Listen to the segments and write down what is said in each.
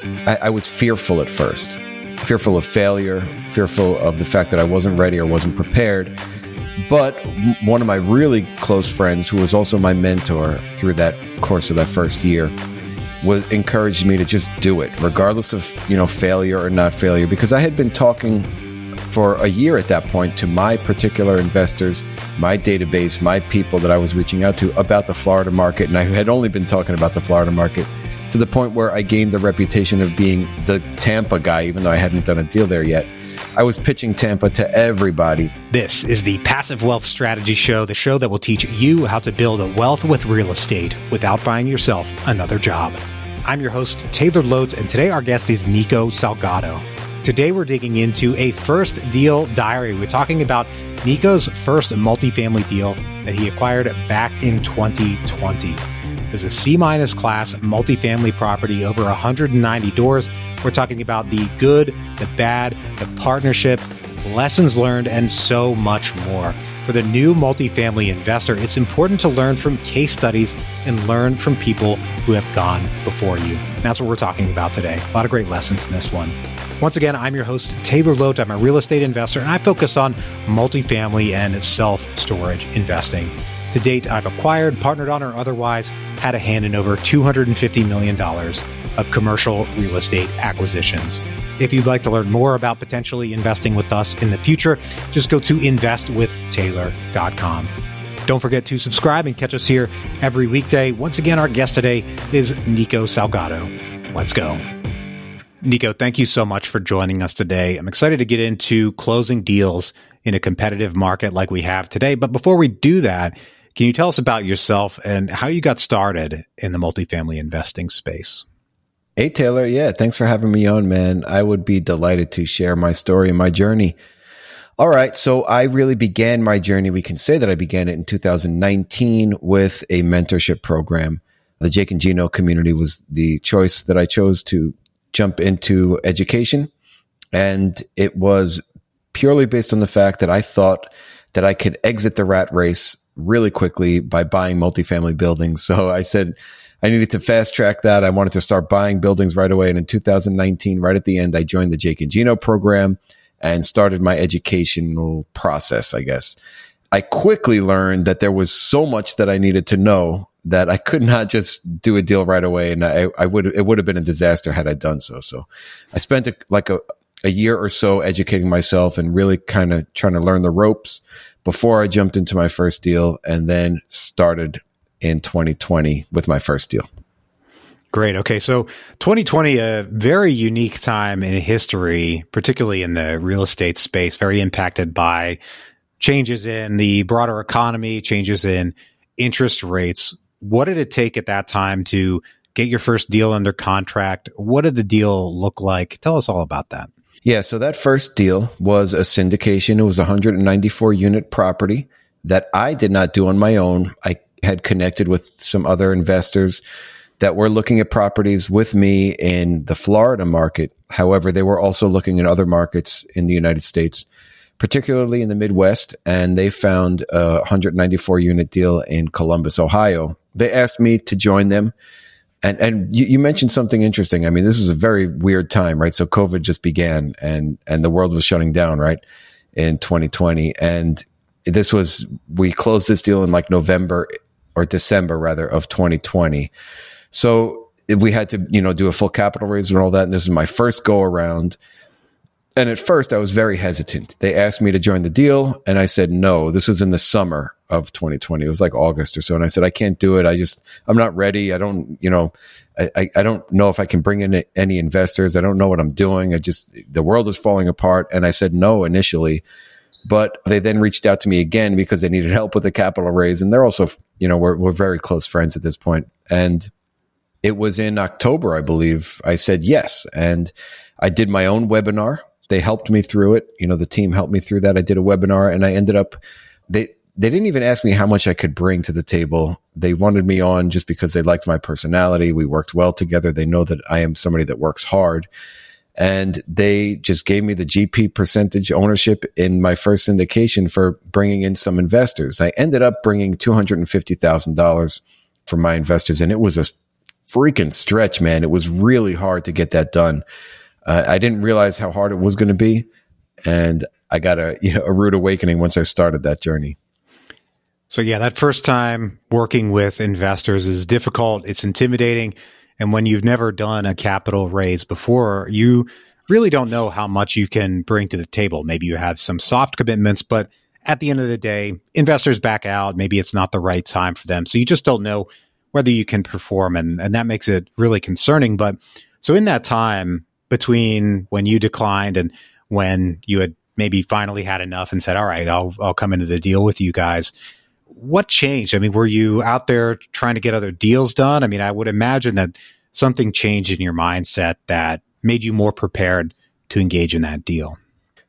I, I was fearful at first, fearful of failure, fearful of the fact that I wasn't ready or wasn't prepared. But one of my really close friends, who was also my mentor through that course of that first year, was encouraged me to just do it, regardless of you know failure or not failure, because I had been talking for a year at that point to my particular investors, my database, my people that I was reaching out to about the Florida market, and I had only been talking about the Florida market to the point where I gained the reputation of being the Tampa guy, even though I hadn't done a deal there yet. I was pitching Tampa to everybody. This is the Passive Wealth Strategy Show, the show that will teach you how to build a wealth with real estate without buying yourself another job. I'm your host, Taylor Loht, and today our guest is Nico Salgado. Today we're digging into a first deal diary. We're talking about Nico's first multifamily deal that he acquired back in 2020. Was a C minus class multifamily property over 190 doors. We're talking about the good, the bad, the partnership, lessons learned, and so much more. For the new multifamily investor, it's important to learn from case studies and learn from people who have gone before you. That's what we're talking about today. A lot of great lessons in this one. Once again, I'm your host, Taylor Loht. I'm a real estate investor, and I focus on multifamily and self storage investing. To date, I've acquired, partnered on, or otherwise had a hand in over $250 million of commercial real estate acquisitions. If you'd like to learn more about potentially investing with us in the future, just go to investwithtaylor.com. Don't forget to subscribe and catch us here every weekday. Once again, our guest today is Nico Salgado. Let's go. Nico, thank you so much for joining us today. I'm excited to get into closing deals in a competitive market like we have today. But before we do that, can you tell us about yourself and how you got started in the multifamily investing space? Hey, Taylor. Yeah, thanks for having me on, man. I would be delighted to share my story and my journey. All right. So I really began my journey. We can say that I began it in 2019 with a mentorship program. The Jake and Gino community was the choice that I chose to jump into education. And it was purely based on the fact that I thought that I could exit the rat race really quickly by buying multifamily buildings. So I said, I needed to fast track that. I wanted to start buying buildings right away. And in 2019, right at the end, I joined the Jake and Gino program and started my educational process, I guess. I quickly learned that there was so much that I needed to know that I could not just do a deal right away. And I, I would, it would have been a disaster had I done so. So I spent a, like a, a year or so educating myself and really kind of trying to learn the ropes before I jumped into my first deal and then started in 2020 with my first deal. Great. Okay. So 2020, a very unique time in history, particularly in the real estate space, very impacted by changes in the broader economy, changes in interest rates. What did it take at that time to get your first deal under contract? What did the deal look like? Tell us all about that. Yeah. So that first deal was a syndication. It was a 194 unit property that I did not do on my own. I had connected with some other investors that were looking at properties with me in the Florida market. However, they were also looking in other markets in the United States, particularly in the Midwest, and they found a 194 unit deal in Columbus, Ohio. They asked me to join them. And, and you, you mentioned something interesting. I mean, this was a very weird time, right? So COVID just began and, and the world was shutting down, right? In 2020. And this was, we closed this deal in like November or December rather of 2020. So we had to, you know, do a full capital raise and all that. And this is my first go around. And at first I was very hesitant. They asked me to join the deal and I said no. This was in the summer of 2020. It was like August or so. And I said, I can't do it. I just, I'm not ready. I don't, you know, I, I don't know if I can bring in any investors. I don't know what I'm doing. I just, the world is falling apart. And I said no initially. But they then reached out to me again because they needed help with the capital raise. And they're also, you know, we're, we're very close friends at this point. And it was in October, I believe. I said yes. And I did my own webinar. They helped me through it. You know, the team helped me through that. I did a webinar and I ended up, they, they didn't even ask me how much I could bring to the table. They wanted me on just because they liked my personality. We worked well together. They know that I am somebody that works hard and they just gave me the GP percentage ownership in my first syndication for bringing in some investors. I ended up bringing $250,000 for my investors and it was a freaking stretch, man. It was really hard to get that done. Uh, I didn't realize how hard it was going to be, and I got a you know a rude awakening once I started that journey. So yeah, that first time working with investors is difficult. It's intimidating. And when you've never done a capital raise before, you really don't know how much you can bring to the table. Maybe you have some soft commitments, but at the end of the day, investors back out. Maybe it's not the right time for them. So you just don't know whether you can perform. And, and that makes it really concerning. But so in that time between when you declined and when you had maybe finally had enough and said, all right, I'll, I'll come into the deal with you guys. What changed? I mean, were you out there trying to get other deals done? I mean, I would imagine that something changed in your mindset that made you more prepared to engage in that deal.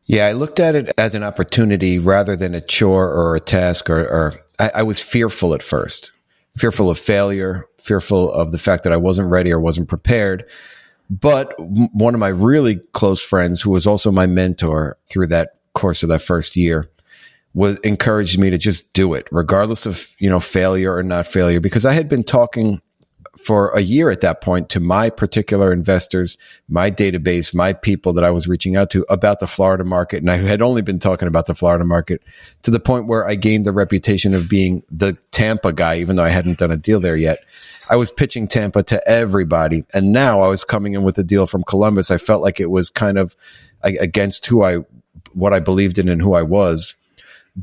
Yeah, I looked at it as an opportunity rather than a chore or a task, or, or I, I was fearful at first, fearful of failure, fearful of the fact that I wasn't ready or wasn't prepared. But one of my really close friends, who was also my mentor through that course of that first year, was encouraged me to just do it, regardless of you know failure or not failure, because I had been talking for a year at that point to my particular investors, my database, my people that I was reaching out to about the Florida market. And I had only been talking about the Florida market to the point where I gained the reputation of being the Tampa guy, even though I hadn't done a deal there yet. I was pitching Tampa to everybody. And now I was coming in with a deal from Columbus. I felt like it was kind of against who I, what I believed in and who I was.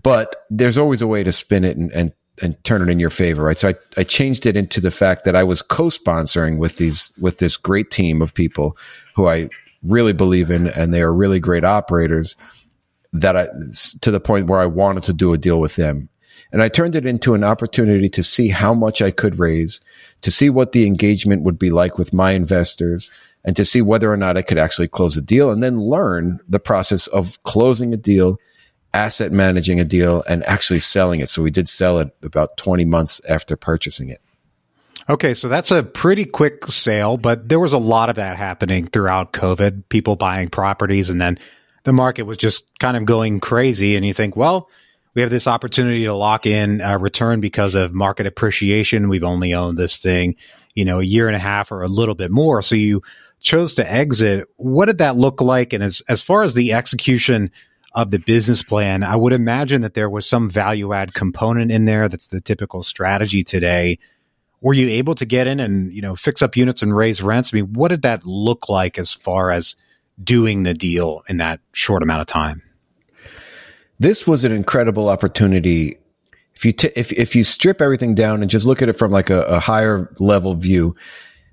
But there's always a way to spin it and, and and turn it in your favor, right? So I, I changed it into the fact that I was co-sponsoring with these with this great team of people who I really believe in, and they are really great operators. That I to the point where I wanted to do a deal with them, and I turned it into an opportunity to see how much I could raise, to see what the engagement would be like with my investors, and to see whether or not I could actually close a deal and then learn the process of closing a deal, asset managing a deal, and actually selling it. So we did sell it about 20 months after purchasing it. Okay, so that's a pretty quick sale, but there was a lot of that happening throughout COVID, people buying properties, and then the market was just kind of going crazy. And you think, well, we have this opportunity to lock in a return because of market appreciation. We've only owned this thing, you know, a year and a half or a little bit more. So you chose to exit. What did that look like? And as, as far as the execution of the business plan, I would imagine that there was some value add component in there. That's the typical strategy today. Were you able to get in and, you know, fix up units and raise rents? I mean, what did that look like as far as doing the deal in that short amount of time? this was an incredible opportunity. If you t- if if you strip everything down and just look at it from like a, a higher level view,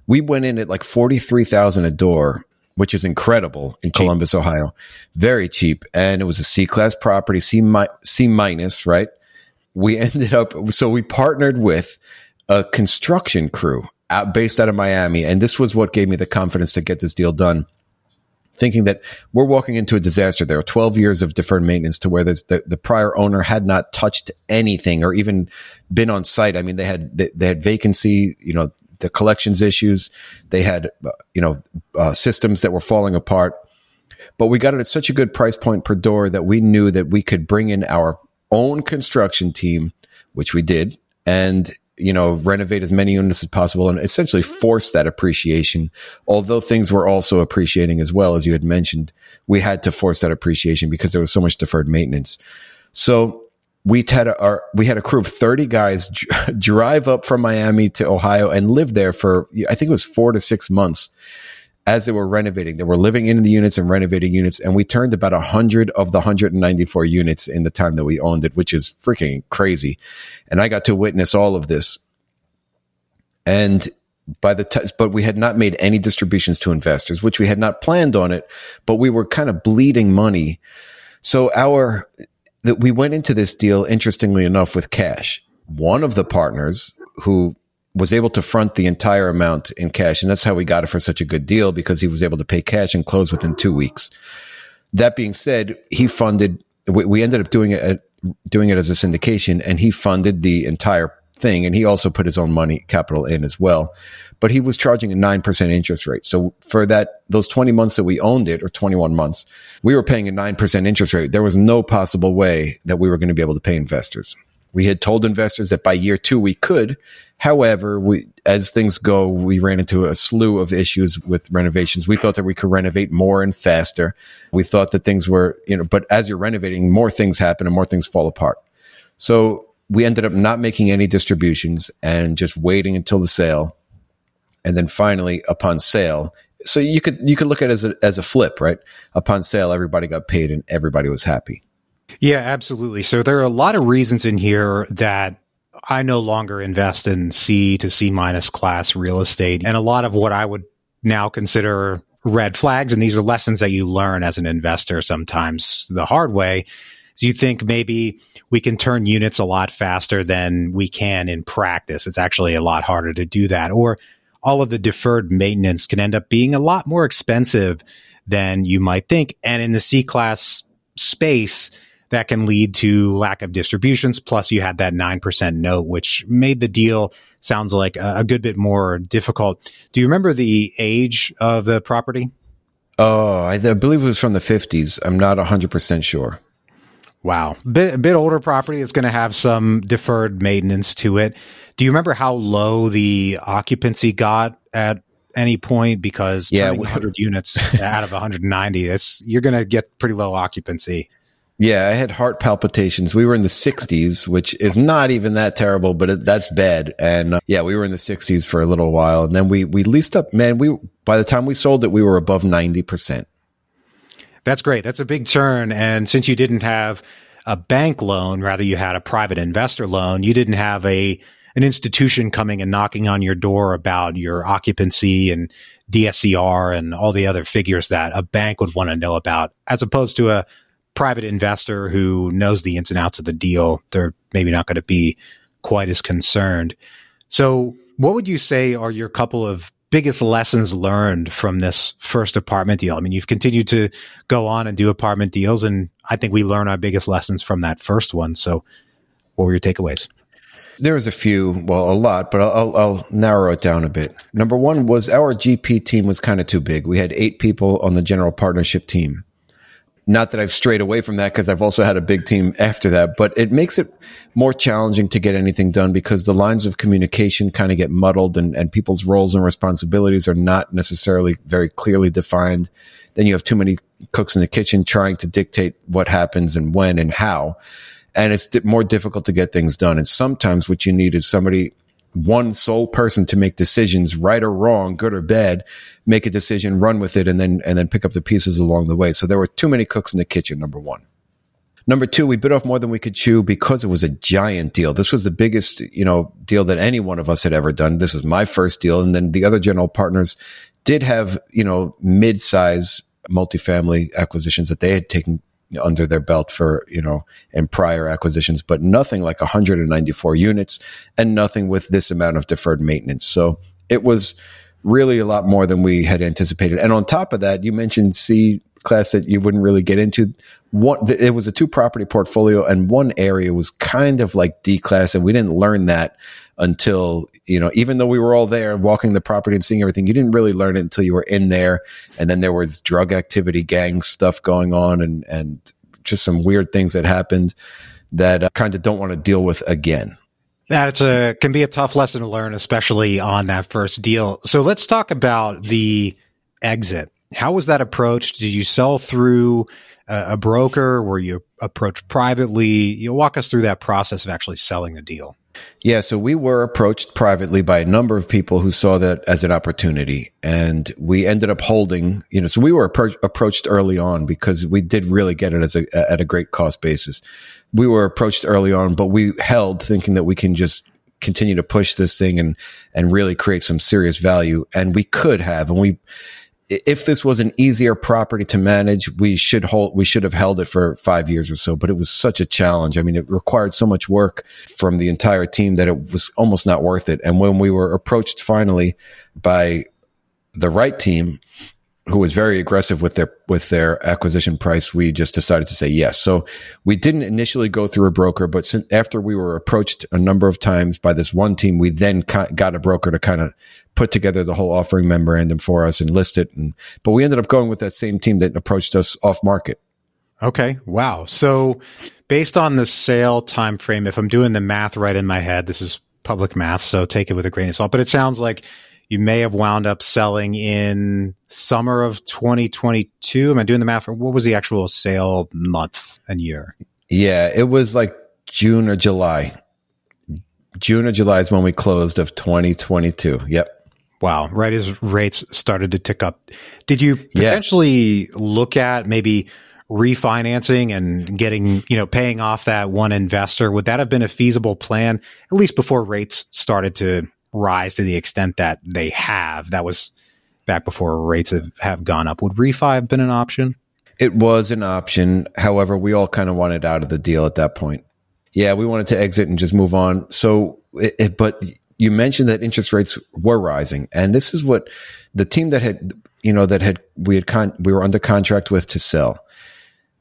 we went in at like forty three thousand a door, which is incredible in cheap. Columbus, Ohio, very cheap, and it was a C class property, C mi- C minus, right? We ended up so we partnered with a construction crew out, based out of Miami, and this was what gave me the confidence to get this deal done thinking that we're walking into a disaster. There are 12 years of deferred maintenance to where the, the prior owner had not touched anything or even been on site. I mean, they had, they, they had vacancy, you know, the collections issues. They had, uh, you know, uh, systems that were falling apart. But we got it at such a good price point per door that we knew that we could bring in our own construction team, which we did. And you know, renovate as many units as possible and essentially force that appreciation. Although things were also appreciating as well, as you had mentioned, we had to force that appreciation because there was so much deferred maintenance. So we had a, our, we had a crew of 30 guys drive up from Miami to Ohio and live there for, I think it was four to six months as they were renovating. They were living in the units and renovating units. And we turned about 100 of the 194 units in the time that we owned it, which is freaking crazy. And I got to witness all of this. And by the but we had not made any distributions to investors, which we had not planned on it, but we were kind of bleeding money. So our, that we went into this deal, interestingly enough, with cash. One of the partners who was able to front the entire amount in cash. And that's how we got it for such a good deal because he was able to pay cash and close within two weeks. That being said, he funded, we, we ended up doing it, doing it as a syndication and he funded the entire thing. And he also put his own money capital in as well. But he was charging a 9% interest rate. So for that, those 20 months that we owned it or 21 months, we were paying a 9% interest rate. There was no possible way that we were going to be able to pay investors. We had told investors that by year two we could. However, we, as things go, we ran into a slew of issues with renovations. We thought that we could renovate more and faster. We thought that things were, you know, but as you're renovating, more things happen and more things fall apart. So we ended up not making any distributions and just waiting until the sale. And then finally, upon sale, so you could you could look at it as a as a flip, right? Upon sale, everybody got paid and everybody was happy. Yeah, absolutely. So there are a lot of reasons in here that I no longer invest in C to C minus class real estate. And a lot of what I would now consider red flags, and these are lessons that you learn as an investor sometimes the hard way. So you think maybe we can turn units a lot faster than we can in practice. It's actually a lot harder to do that. Or all of the deferred maintenance can end up being a lot more expensive than you might think. And in the C class space, that can lead to lack of distributions. Plus, you had that 9% note, which made the deal sounds like a, a good bit more difficult. Do you remember the age of the property? Oh, I, I believe it was from the 50s. I'm not 100% sure. Wow. Bit, a bit older property is going to have some deferred maintenance to it. Do you remember how low the occupancy got at any point? Because yeah, 100 units out of 190, that's, you're going to get pretty low occupancy. Yeah, I had heart palpitations. We were in the 60s, which is not even that terrible, but it, that's bad. And uh, yeah, we were in the 60s for a little while, and then we we leased up. Man, we by the time we sold it, we were above 90 percent. That's great. That's a big turn. And since you didn't have a bank loan, rather you had a private investor loan, you didn't have a an institution coming and knocking on your door about your occupancy and DSCR and all the other figures that a bank would want to know about, as opposed to a private investor who knows the ins and outs of the deal, they're maybe not going to be quite as concerned. So, what would you say are your couple of biggest lessons learned from this first apartment deal? I mean, you've continued to go on and do apartment deals, and I think we learn our biggest lessons from that first one. So, what were your takeaways? There was a few, well, a lot, but I'll, I'll, narrow it down a bit. Number one was our GP team was kind of too big. We had eight people on the general partnership team. Not that I've strayed away from that because I've also had a big team after that, but it makes it more challenging to get anything done because the lines of communication kind of get muddled and, and people's roles and responsibilities are not necessarily very clearly defined. Then you have too many cooks in the kitchen trying to dictate what happens and when and how. And it's more difficult to get things done. And sometimes what you need is somebody one sole person to make decisions, right or wrong, good or bad, make a decision, run with it, and then and then pick up the pieces along the way. So there were too many cooks in the kitchen. Number one. Number two, we bit off more than we could chew because it was a giant deal. This was the biggest, you know, deal that any one of us had ever done. This was my first deal, and then the other general partners did have, you know, mid-size multifamily acquisitions that they had taken under their belt for, you know, in prior acquisitions, but nothing like 194 units and nothing with this amount of deferred maintenance. So it was really a lot more than we had anticipated. And on top of that, you mentioned C class that you wouldn't really get into. One, it was a two property portfolio and one area was kind of like D class and we didn't learn that until, you know, even though we were all there walking the property and seeing everything, you didn't really learn it until you were in there. And then there was drug activity, gang stuff going on and, and just some weird things that happened that uh, I kind of don't want to deal with again. That it's a can be a tough lesson to learn, especially on that first deal. So let's talk about the exit. How was that approached? Did you sell through a, a broker? Were you approached privately? You walk us through that process of actually selling the deal. Yeah, so we were approached privately by a number of people who saw that as an opportunity, and we ended up holding. You know, so we were appro- approached early on because we did really get it as a at a great cost basis. We were approached early on, but we held thinking that we can just continue to push this thing and and really create some serious value, and we could have, and we if this was an easier property to manage, we should hold, we should have held it for five years or so, but it was such a challenge. I mean, it required so much work from the entire team that it was almost not worth it. And when we were approached finally by the right team, who was very aggressive with their with their acquisition price, we just decided to say yes. So we didn't initially go through a broker, but after we were approached a number of times by this one team, we then got a broker to kind of put together the whole offering memorandum for us and list it. And but we ended up going with that same team that approached us off market. Okay. Wow. So based on the sale time frame, if I'm doing the math right in my head, this is public math, so take it with a grain of salt. But it sounds like you may have wound up selling in summer of 2022. Am I doing the math? What was the actual sale month and year? Yeah, it was like June or July. June or July is when we closed of 2022. Yep. Wow. Right as rates started to tick up. Did you potentially yeah. look at maybe refinancing and getting, you know, paying off that one investor? Would that have been a feasible plan, at least before rates started to rise to the extent that they have? That was back before rates have, have gone up. Would refi have been an option? It was an option. However, we all kind of wanted out of the deal at that point. Yeah, we wanted to exit and just move on. So, it, it, but you mentioned that interest rates were rising, and this is what the team that had, you know, that had we had con- we were under contract with to sell.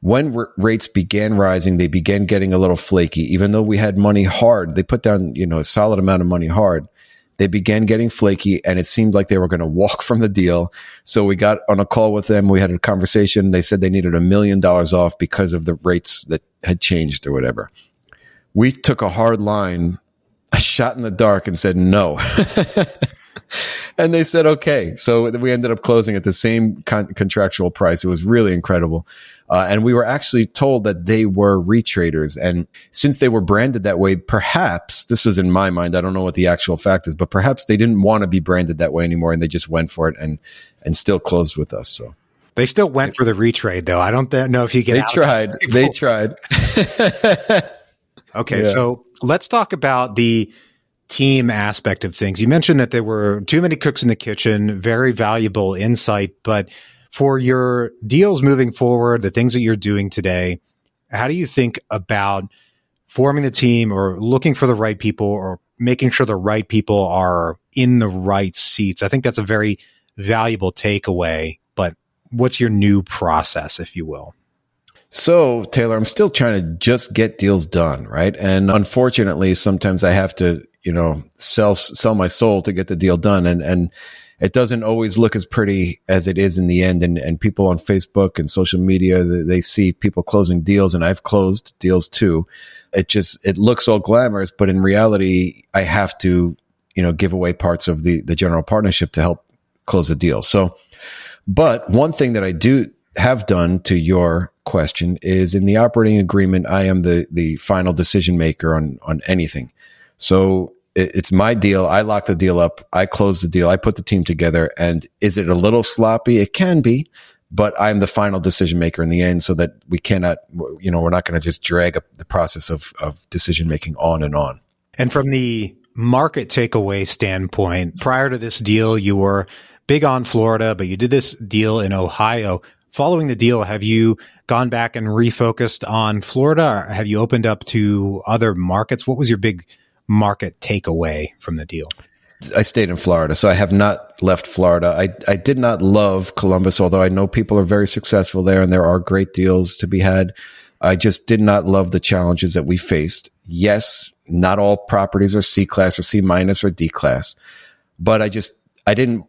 When r- rates began rising, they began getting a little flaky. Even though we had money hard, they put down, you know, a solid amount of money hard. They began getting flaky, and it seemed like they were going to walk from the deal. So we got on a call with them. We had a conversation. They said they needed a million dollars off because of the rates that had changed or whatever. We took a hard line a shot in the dark and said no. and they said okay. So we ended up closing at the same con- contractual price. It was really incredible. Uh, and we were actually told that they were retraders. And since they were branded that way, perhaps this is in my mind. I don't know what the actual fact is, but perhaps they didn't want to be branded that way anymore, and they just went for it and and still closed with us. So they still went for the retrade, though. I don't know if you get. They tried. They tried. okay, yeah. so let's talk about the team aspect of things. You mentioned that there were too many cooks in the kitchen, very valuable insight, but for your deals moving forward, the things that you're doing today, how do you think about forming the team or looking for the right people or making sure the right people are in the right seats? I think that's a very valuable takeaway, but what's your new process, if you will? So, Taylor, I'm still trying to just get deals done, right? And unfortunately, sometimes I have to, you know, sell sell my soul to get the deal done and and it doesn't always look as pretty as it is in the end and and people on Facebook and social media they see people closing deals and I've closed deals too. It just it looks all glamorous, but in reality, I have to, you know, give away parts of the the general partnership to help close the deal. So, but one thing that I do have done to your question is in the operating agreement, I am the, the final decision maker on, on anything. So it, it's my deal. I lock the deal up. I close the deal. I put the team together. And is it a little sloppy? It can be, but I'm the final decision maker in the end so that we cannot, you know, we're not going to just drag up the process of, of decision making on and on. And from the market takeaway standpoint, prior to this deal, you were big on Florida, but you did this deal in Ohio following the deal, have you gone back and refocused on Florida? Or have you opened up to other markets? What was your big market takeaway from the deal? I stayed in Florida, so I have not left Florida. I, I did not love Columbus, although I know people are very successful there and there are great deals to be had. I just did not love the challenges that we faced. Yes, not all properties are C class or C minus or D class, but I just, I didn't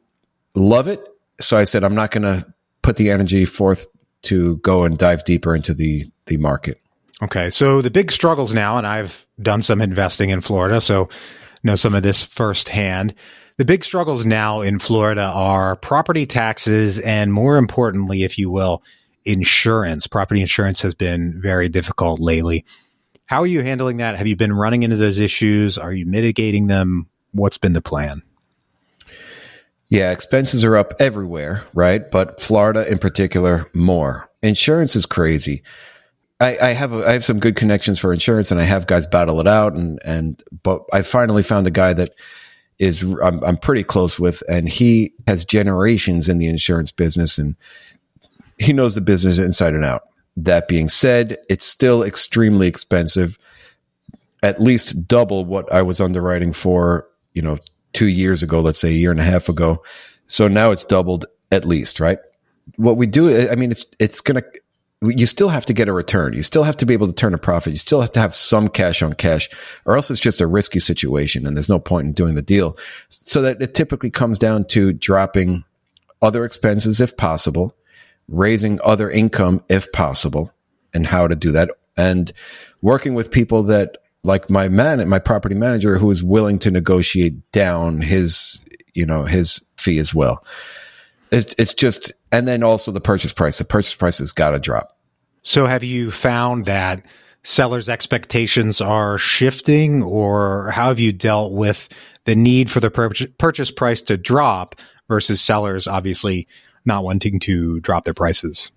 love it. So I said, I'm not going to put the energy forth to go and dive deeper into the the market. Okay, so the big struggles now, and I've done some investing in Florida, so know some of this firsthand. The big struggles now in Florida are property taxes, and more importantly, if you will, insurance. Property insurance has been very difficult lately. How are you handling that? Have you been running into those issues? Are you mitigating them? What's been the plan? Yeah, expenses are up everywhere, right? But Florida in particular, more. Insurance is crazy. I, I have a, I have some good connections for insurance, and I have guys battle it out, and and but I finally found a guy that is I'm, I'm pretty close with, and he has generations in the insurance business, and he knows the business inside and out. That being said, it's still extremely expensive, at least double what I was underwriting for, you know, two years ago, let's say a year and a half ago. So now it's doubled at least, right? What we do, I mean, it's, it's to, you still have to get a return. You still have to be able to turn a profit. You still have to have some cash on cash or else it's just a risky situation and there's no point in doing the deal. So that it typically comes down to dropping other expenses if possible, raising other income if possible, and how to do that and working with people that like my man my property manager who is willing to negotiate down his you know his fee as well it's, it's just and then also the purchase price. The purchase price has got to drop. So have you found that sellers expectations are shifting or how have you dealt with the need for the pur- purchase price to drop versus sellers obviously not wanting to drop their prices?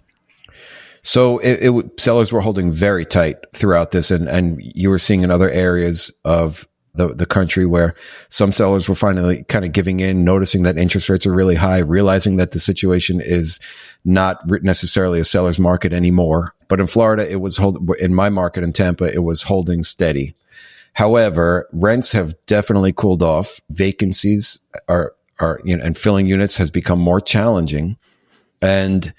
So it, it, sellers were holding very tight throughout this, and and you were seeing in other areas of the the country where some sellers were finally kind of giving in, noticing that interest rates are really high, realizing that the situation is not necessarily a seller's market anymore. But in Florida, it was hold in my market in Tampa, it was holding steady. However, rents have definitely cooled off. Vacancies are are you know, and filling units has become more challenging, and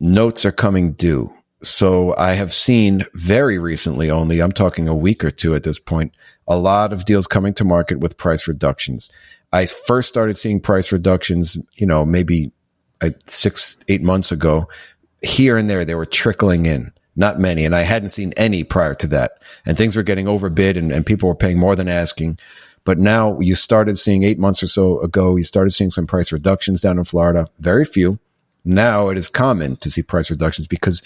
notes are coming due. So I have seen very recently only, I'm talking a week or two at this point, a lot of deals coming to market with price reductions. I first started seeing price reductions, you know, maybe uh, six, eight months ago. Here and there, they were trickling in, not many. And I hadn't seen any prior to that. And things were getting overbid and, and people were paying more than asking. But now you started seeing eight months or so ago, you started seeing some price reductions down in Florida, very few now it is common to see price reductions because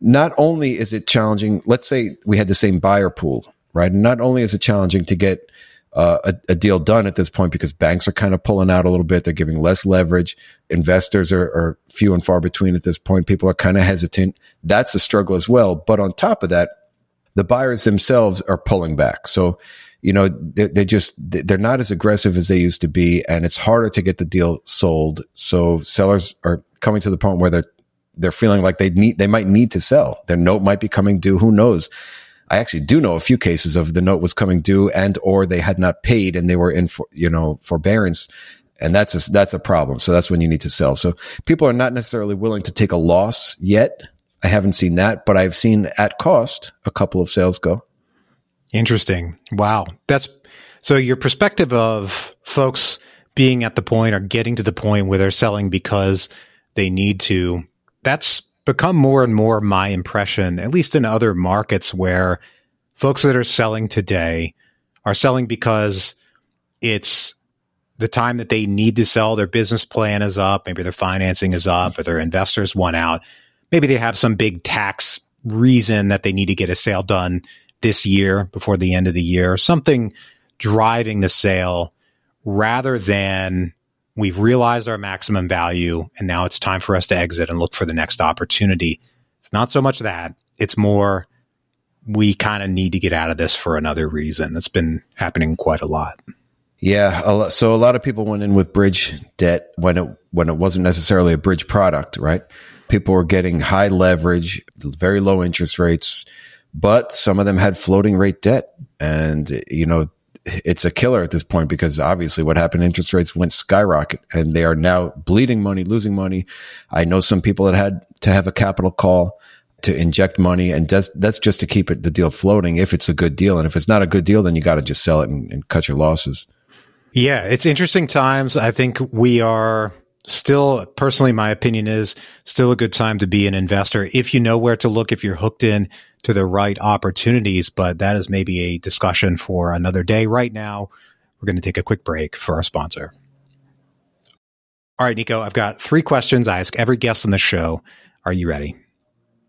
not only is it challenging, let's say we had the same buyer pool, right? And not only is it challenging to get uh, a, a, deal done at this point because banks are kind of pulling out a little bit. They're giving less leverage. Investors are, are few and far between at this point. People are kind of hesitant. That's a struggle as well. But on top of that, the buyers themselves are pulling back. So you know, they, they just, they're not as aggressive as they used to be and it's harder to get the deal sold. So sellers are coming to the point where they're, they're feeling like they need, they might need to sell. Their note might be coming due. Who knows? I actually do know a few cases of the note was coming due and or they had not paid and they were in for, you know, forbearance. And that's a, that's a problem. So that's when you need to sell. So people are not necessarily willing to take a loss yet. I haven't seen that, but I've seen at cost a couple of sales go. Interesting. Wow. That's so your perspective of folks being at the point or getting to the point where they're selling because they need to. That's become more and more my impression, at least in other markets where folks that are selling today are selling because it's the time that they need to sell. Their business plan is up. Maybe their financing is up or their investors want out. Maybe they have some big tax reason that they need to get a sale done this year before the end of the year, something driving the sale rather than we've realized our maximum value and now it's time for us to exit and look for the next opportunity. It's not so much that, it's more we kind of need to get out of this for another reason. That's been happening quite a lot. Yeah, a lot, so a lot of people went in with bridge debt when it when it wasn't necessarily a bridge product, right? People were getting high leverage, very low interest rates, but some of them had floating rate debt. And, you know, it's a killer at this point because obviously what happened, interest rates went skyrocket and they are now bleeding money, losing money. I know some people that had to have a capital call to inject money and that's, that's just to keep it, the deal floating if it's a good deal. And if it's not a good deal, then you got to just sell it and, and cut your losses. Yeah, it's interesting times. I think we are still personally my opinion is still a good time to be an investor if you know where to look if you're hooked in to the right opportunities. But that is maybe a discussion for another day. Right now, we're going to take a quick break for our sponsor. All right, Nico, I've got three questions I ask every guest on the show. Are you ready?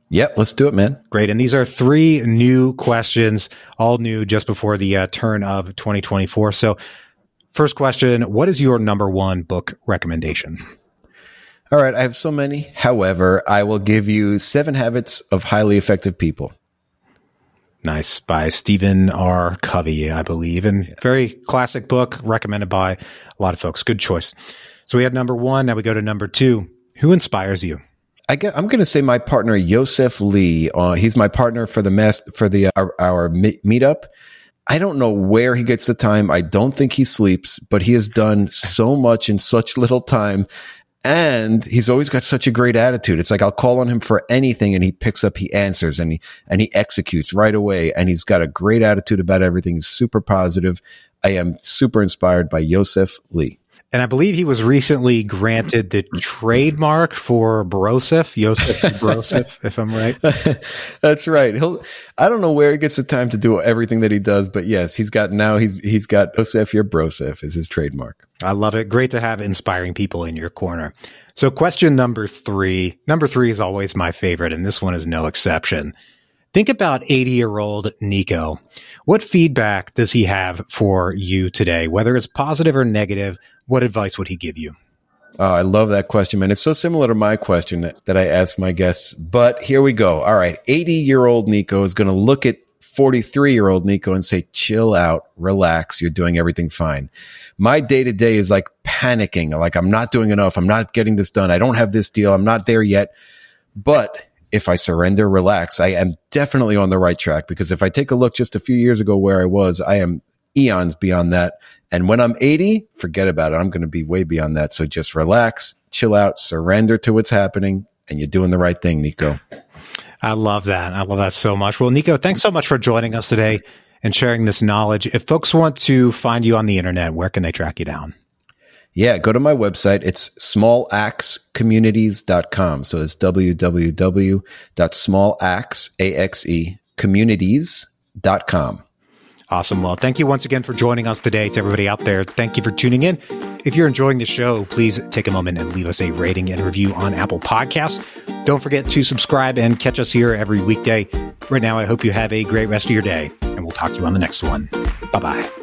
Yep, let's do it, man. Great. And these are three new questions, all new just before the uh, turn of 2024. So, first question What is your number one book recommendation? All right, I have so many. However, I will give you Seven Habits of Highly Effective People. Nice. By Stephen R. Covey, I believe. And very classic book, recommended by a lot of folks. Good choice. So we had number one. Now we go to number two. Who inspires you? I am going to say my partner Yosef Lee. Uh, he's my partner for the mess for the our, our meetup. I don't know where he gets the time. I don't think he sleeps, but he has done so much in such little time. And he's always got such a great attitude. It's like I'll call on him for anything and he picks up, he answers and he, and he executes right away. And he's got a great attitude about everything. He's super positive. I am super inspired by Yosef Lee. And I believe he was recently granted the trademark for Broseph, Joseph Broseph, if I'm right. That's right. He'll, I don't know where he gets the time to do everything that he does, but yes, he's got now he's, he's got Joseph your Broseph is his trademark. I love it. Great to have inspiring people in your corner. So question number three, number three is always my favorite, and this one is no exception. Think about 80 year old Nico. What feedback does he have for you today? Whether it's positive or negative, what advice would he give you? Oh, I love that question, man. It's so similar to my question that I ask my guests. But here we go. All right. 80 year old Nico is going to look at 43 year old Nico and say, chill out, relax. You're doing everything fine. My day to day is like panicking. Like I'm not doing enough. I'm not getting this done. I don't have this deal. I'm not there yet. But if I surrender, relax, I am definitely on the right track because if I take a look just a few years ago where I was, I am eons beyond that. And when I'm 80, forget about it. I'm going to be way beyond that. So just relax, chill out, surrender to what's happening, and you're doing the right thing, Nico. I love that. I love that so much. Well, Nico, thanks so much for joining us today and sharing this knowledge. If folks want to find you on the internet, where can they track you down? Yeah, go to my website. It's smallaxecommunities.com. So it's www.smallaxecommunities.com. Awesome. Well, thank you once again for joining us today. To everybody out there, thank you for tuning in. If you're enjoying the show, please take a moment and leave us a rating and review on Apple Podcasts. Don't forget to subscribe and catch us here every weekday. Right now, I hope you have a great rest of your day, and we'll talk to you on the next one. Bye bye.